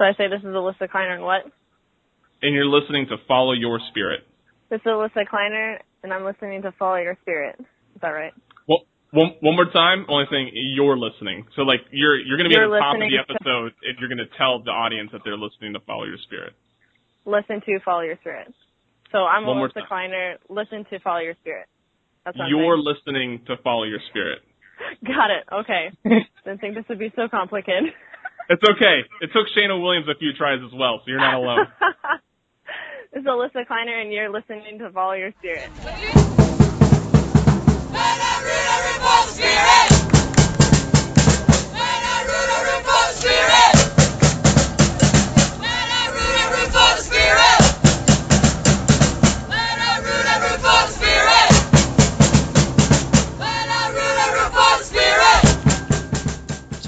So I say this is Alyssa Kleiner and what? And you're listening to Follow Your Spirit. This is Alyssa Kleiner and I'm listening to Follow Your Spirit. Is that right? Well, one one more time. Only thing you're listening. So like you're you're going to be You're at the top of listening the to- episode, and you're going to tell the audience that they're listening to Follow Your Spirit. Listen to Follow Your Spirit. So I'm One more Alyssa time. Kleiner. Listen to Follow Your Spirit. That's what I'm You're saying. listening to Follow Your Spirit. Got it. Okay. Didn't think this would be so complicated. It's okay. It took Shayna Williams a few tries as well, so you're not alone. this is Alyssa Kleiner, and you're listening to Follow Your Spirit. What's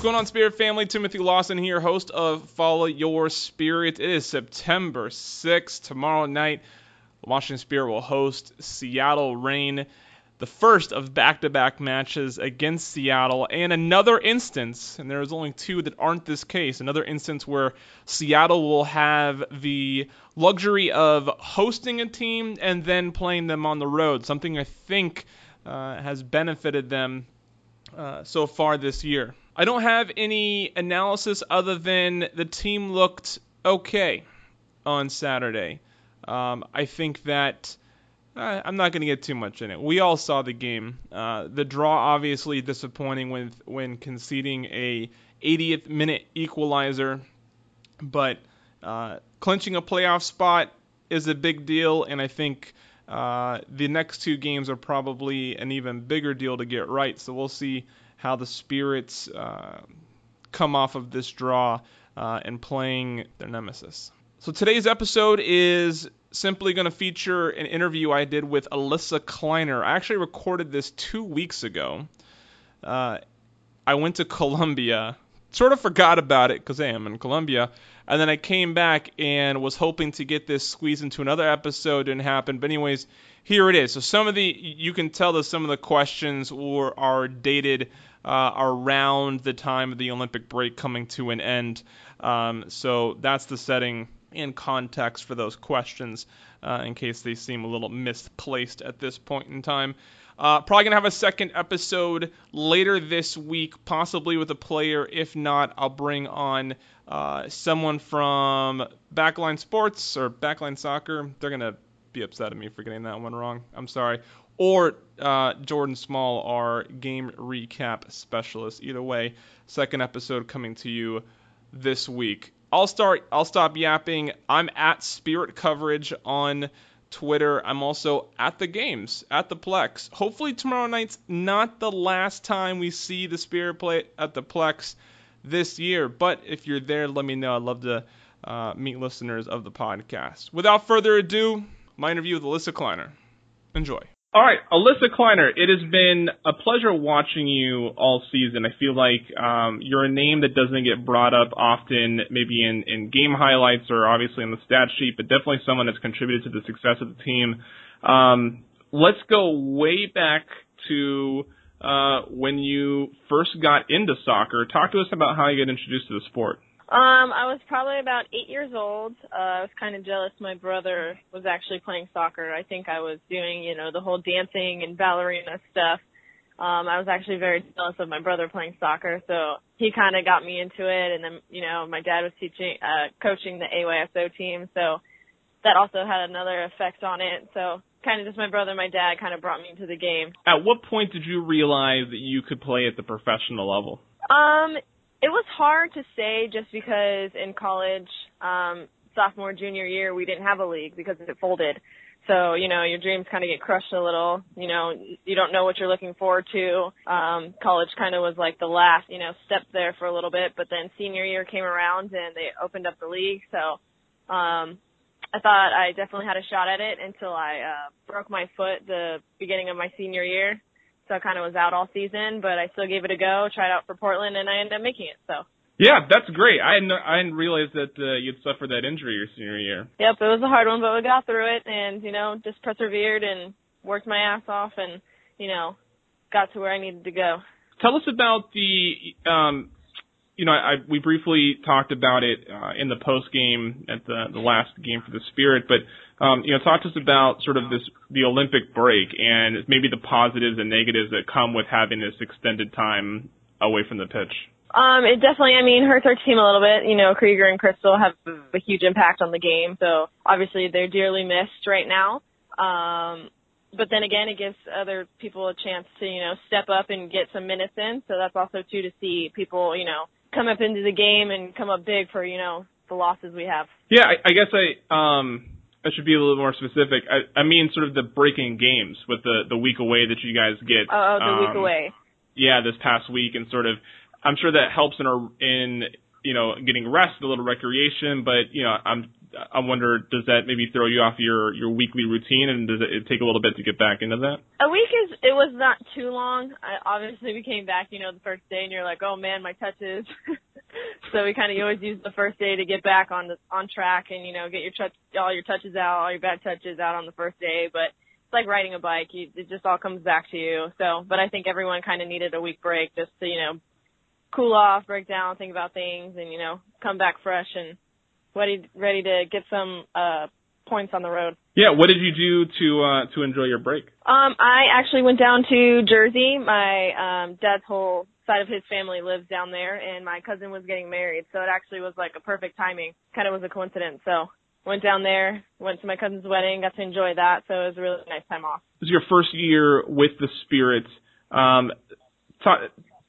going on, Spirit family? Timothy Lawson here, host of Follow Your Spirit. It is September 6th. Tomorrow night, Washington Spirit will host Seattle Reign, the first of back to back matches against Seattle, and another instance, and there's only two that aren't this case, another instance where Seattle will have the luxury of hosting a team and then playing them on the road, something I think uh, has benefited them uh, so far this year. I don't have any analysis other than the team looked okay on Saturday. Um, I think that uh, I'm not going to get too much in it. We all saw the game. Uh, the draw obviously disappointing when when conceding a 80th minute equalizer, but uh, clinching a playoff spot is a big deal, and I think uh, the next two games are probably an even bigger deal to get right. So we'll see how the Spirits uh, come off of this draw uh, and playing their nemesis. So today's episode is simply going to feature an interview I did with Alyssa Kleiner. I actually recorded this two weeks ago. Uh, I went to Columbia, sort of forgot about it because I am in Columbia, and then I came back and was hoping to get this squeezed into another episode. Didn't happen, but anyways, here it is. So some of the you can tell that some of the questions were are dated uh, around the time of the Olympic break coming to an end. Um, so that's the setting and context for those questions, uh, in case they seem a little misplaced at this point in time. Uh, probably gonna have a second episode later this week, possibly with a player. If not, I'll bring on uh, someone from Backline Sports or Backline Soccer. They're gonna be upset at me for getting that one wrong. I'm sorry. Or uh, Jordan Small, our game recap specialist. Either way, second episode coming to you this week. I'll start. I'll stop yapping. I'm at Spirit Coverage on Twitter. I'm also at the games at the Plex. Hopefully tomorrow night's not the last time we see the Spirit play at the Plex this year. But if you're there, let me know. I'd love to uh, meet listeners of the podcast. Without further ado, my interview with Alyssa Kleiner. Enjoy. All right, Alyssa Kleiner, it has been a pleasure watching you all season. I feel like um, you're a name that doesn't get brought up often, maybe in, in game highlights or obviously on the stat sheet, but definitely someone that's contributed to the success of the team. Um, let's go way back to uh, when you first got into soccer. Talk to us about how you got introduced to the sport. Um, I was probably about eight years old. Uh, I was kind of jealous. My brother was actually playing soccer. I think I was doing, you know, the whole dancing and ballerina stuff. Um, I was actually very jealous of my brother playing soccer, so he kind of got me into it. And then, you know, my dad was teaching, uh, coaching the AYSO team, so that also had another effect on it. So kind of just my brother and my dad kind of brought me into the game. At what point did you realize that you could play at the professional level? Um, hard to say just because in college, um, sophomore, junior year, we didn't have a league because it folded. So, you know, your dreams kind of get crushed a little. You know, you don't know what you're looking forward to. Um, college kind of was like the last, you know, step there for a little bit, but then senior year came around and they opened up the league. So, um, I thought I definitely had a shot at it until I, uh, broke my foot the beginning of my senior year so I kind of was out all season, but I still gave it a go, tried out for Portland, and I ended up making it. So. Yeah, that's great. I hadn't, I didn't realize that uh, you'd suffered that injury your senior year. Yep, it was a hard one, but we got through it, and you know, just persevered and worked my ass off, and you know, got to where I needed to go. Tell us about the um, you know, I, we briefly talked about it uh, in the post game at the the last game for the Spirit, but um, you know, talk to us about sort of this the Olympic break and maybe the positives and negatives that come with having this extended time away from the pitch. Um, it definitely, I mean, hurts our team a little bit. You know, Krieger and Crystal have a huge impact on the game, so obviously they're dearly missed right now. Um, but then again, it gives other people a chance to, you know, step up and get some minutes in. So that's also too to see people, you know, come up into the game and come up big for, you know, the losses we have. Yeah, I, I guess I um I should be a little more specific. I, I mean, sort of the breaking games with the the week away that you guys get. Oh, oh the um, week away. Yeah, this past week, and sort of, I'm sure that helps in our in you know getting rest, a little recreation. But you know, I'm I wonder, does that maybe throw you off your your weekly routine, and does it take a little bit to get back into that? A week is it was not too long. I, obviously, we came back, you know, the first day, and you're like, oh man, my touches. so we kind of always use the first day to get back on the on track, and you know, get your touch all your touches out, all your bad touches out on the first day. But it's like riding a bike; you, it just all comes back to you. So, but I think everyone kind of needed a week break just to you know cool off, break down, think about things, and you know, come back fresh and ready ready to get some uh points on the road. Yeah, what did you do to uh to enjoy your break? Um I actually went down to Jersey. My um dad's whole side of his family lives down there and my cousin was getting married, so it actually was like a perfect timing. Kind of was a coincidence. So went down there, went to my cousin's wedding, got to enjoy that, so it was a really nice time off. This is your first year with the Spirits. Um, talk,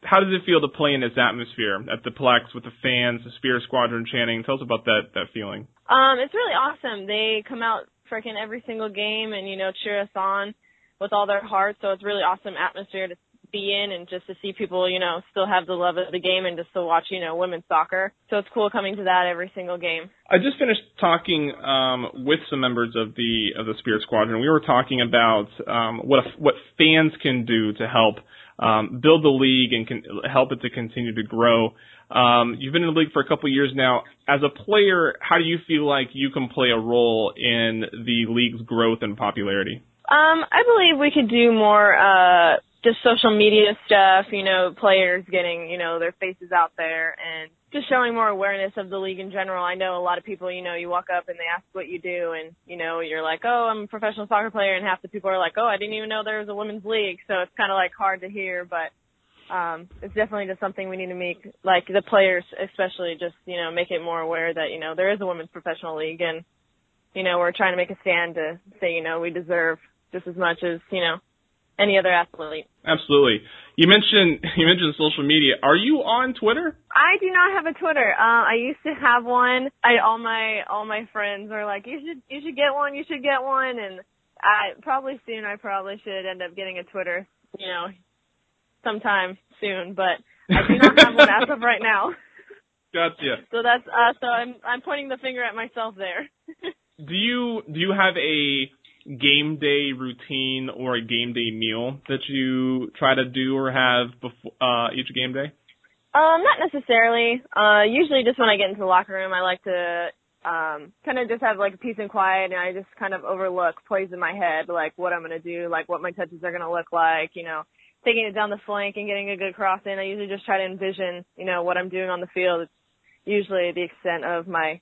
how does it feel to play in this atmosphere at the Plex with the fans, the Spirit Squadron chanting? Tell us about that that feeling. Um, it's really awesome. They come out freaking every single game and you know cheer us on with all their heart. So it's really awesome atmosphere to be in and just to see people you know still have the love of the game and just to watch you know women's soccer. So it's cool coming to that every single game. I just finished talking um, with some members of the of the Spirit Squadron. We were talking about um, what what fans can do to help um, build the league and can help it to continue to grow. Um, you've been in the league for a couple of years now. As a player, how do you feel like you can play a role in the league's growth and popularity? Um, I believe we could do more uh, just social media stuff. You know, players getting you know their faces out there and just showing more awareness of the league in general. I know a lot of people, you know, you walk up and they ask what you do and, you know, you're like, oh, I'm a professional soccer player and half the people are like, oh, I didn't even know there was a women's league. So it's kind of like hard to hear, but, um, it's definitely just something we need to make, like the players especially just, you know, make it more aware that, you know, there is a women's professional league and, you know, we're trying to make a stand to say, you know, we deserve just as much as, you know, any other athlete. Absolutely. You mentioned you mentioned social media. Are you on Twitter? I do not have a Twitter. Uh, I used to have one. I all my all my friends are like, you should you should get one. You should get one. And I probably soon I probably should end up getting a Twitter. You know, sometime soon. But I do not have one as of right now. Gotcha. So that's uh so I'm I'm pointing the finger at myself there. do you do you have a game day routine or a game day meal that you try to do or have before uh, each game day? Um, not necessarily. Uh, usually just when I get into the locker room, I like to um kind of just have like peace and quiet and I just kind of overlook plays in my head like what I'm going to do, like what my touches are going to look like, you know, taking it down the flank and getting a good cross in. I usually just try to envision, you know, what I'm doing on the field. It's usually the extent of my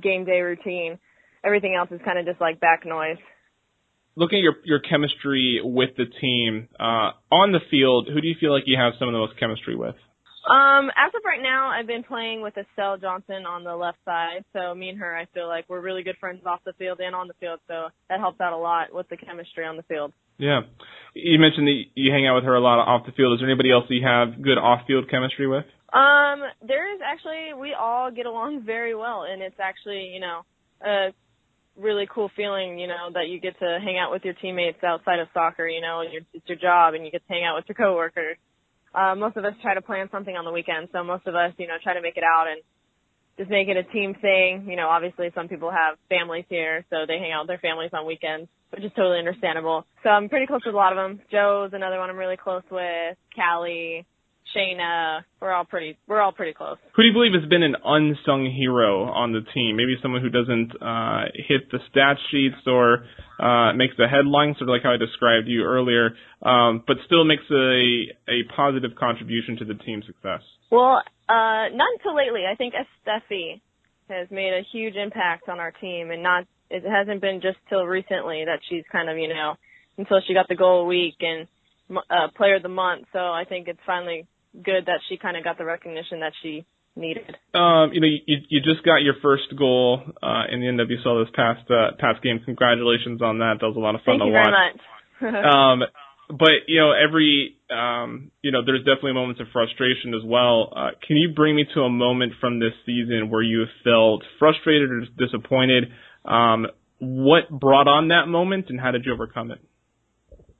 game day routine everything else is kind of just like back noise. Looking at your your chemistry with the team uh, on the field, who do you feel like you have some of the most chemistry with? Um, as of right now, I've been playing with Estelle Johnson on the left side. So me and her, I feel like we're really good friends off the field and on the field. So that helps out a lot with the chemistry on the field. Yeah, you mentioned that you hang out with her a lot off the field. Is there anybody else that you have good off-field chemistry with? Um, there is actually we all get along very well, and it's actually you know a really cool feeling, you know, that you get to hang out with your teammates outside of soccer, you know, your, it's your job and you get to hang out with your coworkers. Uh, most of us try to plan something on the weekend, so most of us, you know, try to make it out and just make it a team thing. You know, obviously some people have families here, so they hang out with their families on weekends, which is totally understandable. So I'm pretty close with a lot of them. Joe's another one I'm really close with. Cali, Shayna, we're all pretty we're all pretty close. Who do you believe has been an unsung hero on the team? Maybe someone who doesn't uh, hit the stat sheets or uh, makes the headlines, sort of like how I described you earlier, um, but still makes a a positive contribution to the team's success. Well, Uh, not until lately. I think Steffi has made a huge impact on our team, and not it hasn't been just till recently that she's kind of you know until she got the goal a week and uh, player of the month. So I think it's finally good that she kind of got the recognition that she needed. Um, you know, you, you just got your first goal uh, in the NWSL this past uh, past game. Congratulations on that. That was a lot of fun Thank to you watch. very much. um, but you know, every um, you know, there's definitely moments of frustration as well. Uh, can you bring me to a moment from this season where you felt frustrated or disappointed? Um, what brought on that moment, and how did you overcome it?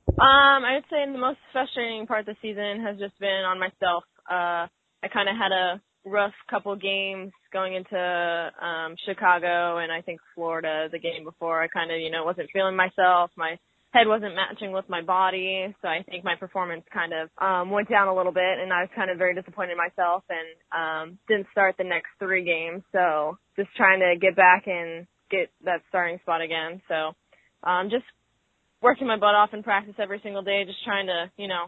Um, I would say the most frustrating part of the season has just been on myself. Uh, I kind of had a rough couple games going into um Chicago and I think Florida the game before. I kind of, you know, wasn't feeling myself. My head wasn't matching with my body, so I think my performance kind of um went down a little bit and I was kind of very disappointed in myself and um didn't start the next 3 games. So, just trying to get back and get that starting spot again. So, um just working my butt off in practice every single day, just trying to, you know,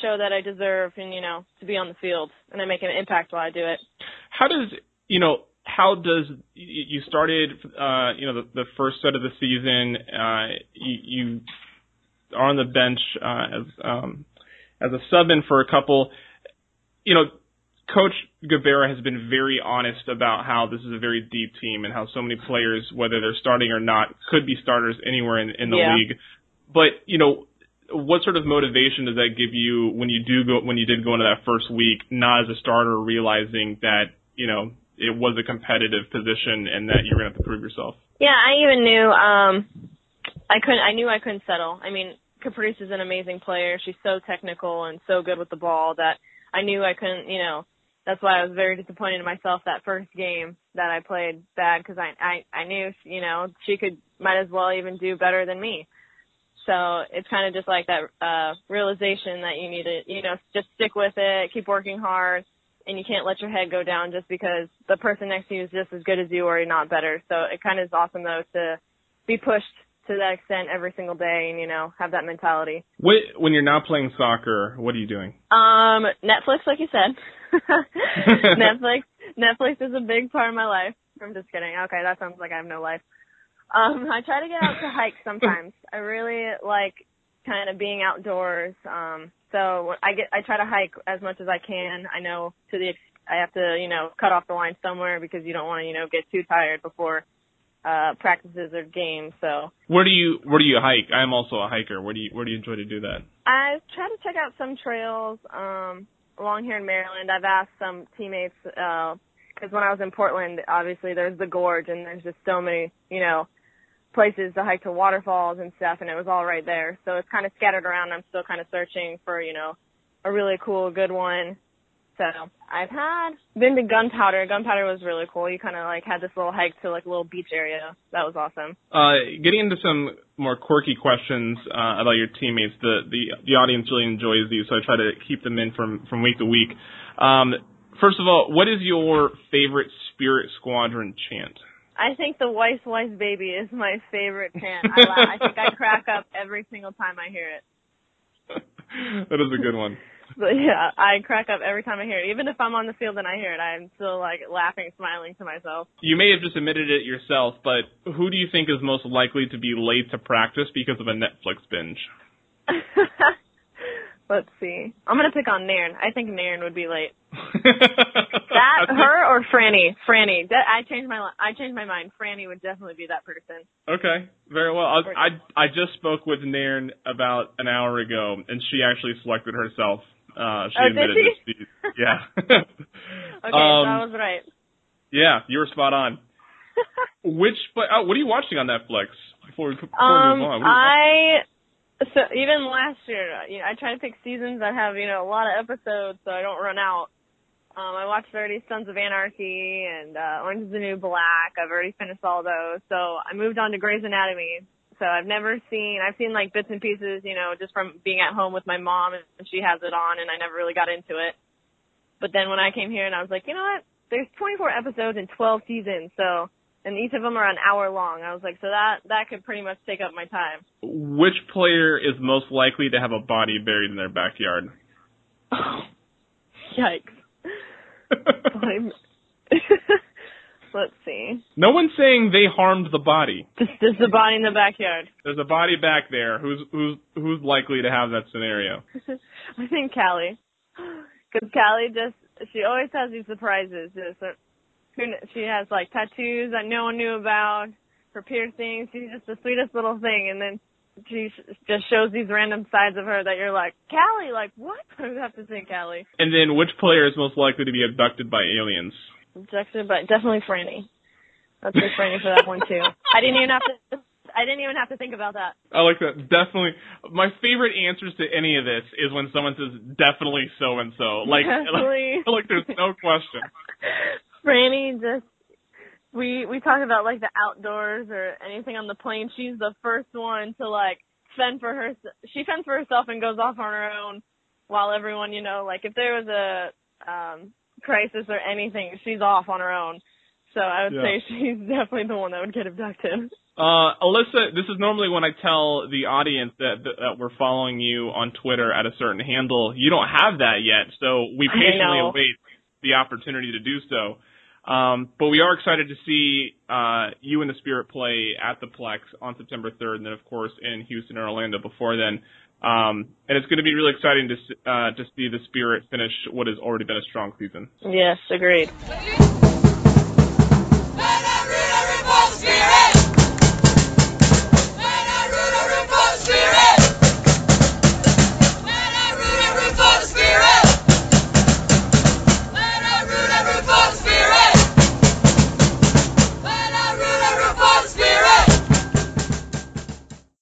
show that I deserve and, you know, to be on the field and I make an impact while I do it. How does, you know, how does you started, uh, you know, the, the first set of the season, uh, you, you are on the bench, uh, as, um, as a sub in for a couple, you know, Coach Gabarra has been very honest about how this is a very deep team and how so many players, whether they're starting or not, could be starters anywhere in, in the yeah. league. But you know, what sort of motivation does that give you when you do go when you did go into that first week, not as a starter, realizing that you know it was a competitive position and that you're gonna have to prove yourself? Yeah, I even knew um I couldn't I knew I couldn't settle. I mean, Caprice is an amazing player. She's so technical and so good with the ball that I knew I couldn't, you know, that's why I was very disappointed in myself that first game that I played bad because I, I I knew you know she could might as well even do better than me. So it's kind of just like that uh realization that you need to you know just stick with it, keep working hard, and you can't let your head go down just because the person next to you is just as good as you or not better. So it kind of is awesome though to be pushed to that extent every single day and you know have that mentality. What, when you're not playing soccer, what are you doing? Um, Netflix, like you said. Netflix. Netflix is a big part of my life. I'm just kidding. Okay, that sounds like I have no life. Um, I try to get out to hike sometimes. I really like kind of being outdoors. Um, so I get I try to hike as much as I can. I know to the I have to you know cut off the line somewhere because you don't want to you know get too tired before uh practices or games. So Where do you where do you hike? I'm also a hiker. Where do you where do you enjoy to do that? I try to check out some trails um along here in Maryland. I've asked some teammates uh, because when I was in Portland, obviously there's the gorge and there's just so many you know places to hike to waterfalls and stuff, and it was all right there. So it's kind of scattered around. I'm still kind of searching for you know a really cool good one. So I've had been to Gunpowder. Gunpowder was really cool. You kind of like had this little hike to like a little beach area. That was awesome. Uh, getting into some more quirky questions uh, about your teammates, the, the the audience really enjoys these, so I try to keep them in from from week to week. Um, first of all, what is your favorite Spirit Squadron chant? I think the Weiss Weiss baby is my favorite chant. I, I think I crack up every single time I hear it. that is a good one. But yeah, I crack up every time I hear it. Even if I'm on the field and I hear it, I'm still like laughing, smiling to myself. You may have just admitted it yourself, but who do you think is most likely to be late to practice because of a Netflix binge? Let's see. I'm gonna pick on Nairn. I think Nairn would be late. that her or Franny? Franny. That, I changed my I changed my mind. Franny would definitely be that person. Okay, very well. I I, I just spoke with Nairn about an hour ago, and she actually selected herself. Uh, she oh, admitted she? She, yeah. okay, um, so I was right. Yeah, you were spot on. Which, but oh, what are you watching on Netflix? Before we, before um, we move on, I so even last year, you know, I try to pick seasons that have you know a lot of episodes, so I don't run out. Um, I watched already Sons of Anarchy and uh, Orange is the New Black. I've already finished all those, so I moved on to Grey's Anatomy. So I've never seen, I've seen like bits and pieces, you know, just from being at home with my mom and she has it on and I never really got into it. But then when I came here and I was like, you know what? There's 24 episodes and 12 seasons, so and each of them are an hour long. I was like, so that that could pretty much take up my time. Which player is most likely to have a body buried in their backyard? Yikes. Let's see. No one's saying they harmed the body. Just, just a body in the backyard. There's a body back there. Who's who's who's likely to have that scenario? I think Cali, because Cali just she always has these surprises. She has like tattoos that no one knew about. Her piercings. She's just the sweetest little thing, and then she just shows these random sides of her that you're like, Cali, like what? I would have to say Cali. And then, which player is most likely to be abducted by aliens? Abducted, but definitely Franny. Let's say Franny for that one too. I didn't even have to. I didn't even have to think about that. I like that. Definitely. My favorite answers to any of this is when someone says definitely so and so. Like, like, like there's no question. Franny just we we talk about like the outdoors or anything on the plane. She's the first one to like fend for her. She fends for herself and goes off on her own, while everyone, you know, like if there was a um crisis or anything, she's off on her own. So I would Yeah. say she's definitely the one that would get abducted. Uh, Alyssa, this is normally when I tell the audience that, that, that we're following you on Twitter at a certain handle. You don't have that yet, so we patiently await the opportunity to do so. Um, but we are excited to see uh, you and the Spirit play at the Plex on September 3rd, and then of course in Houston and Orlando before then. Um, and it's going to be really exciting to uh, to see the Spirit finish what has already been a strong season. Yes, agreed.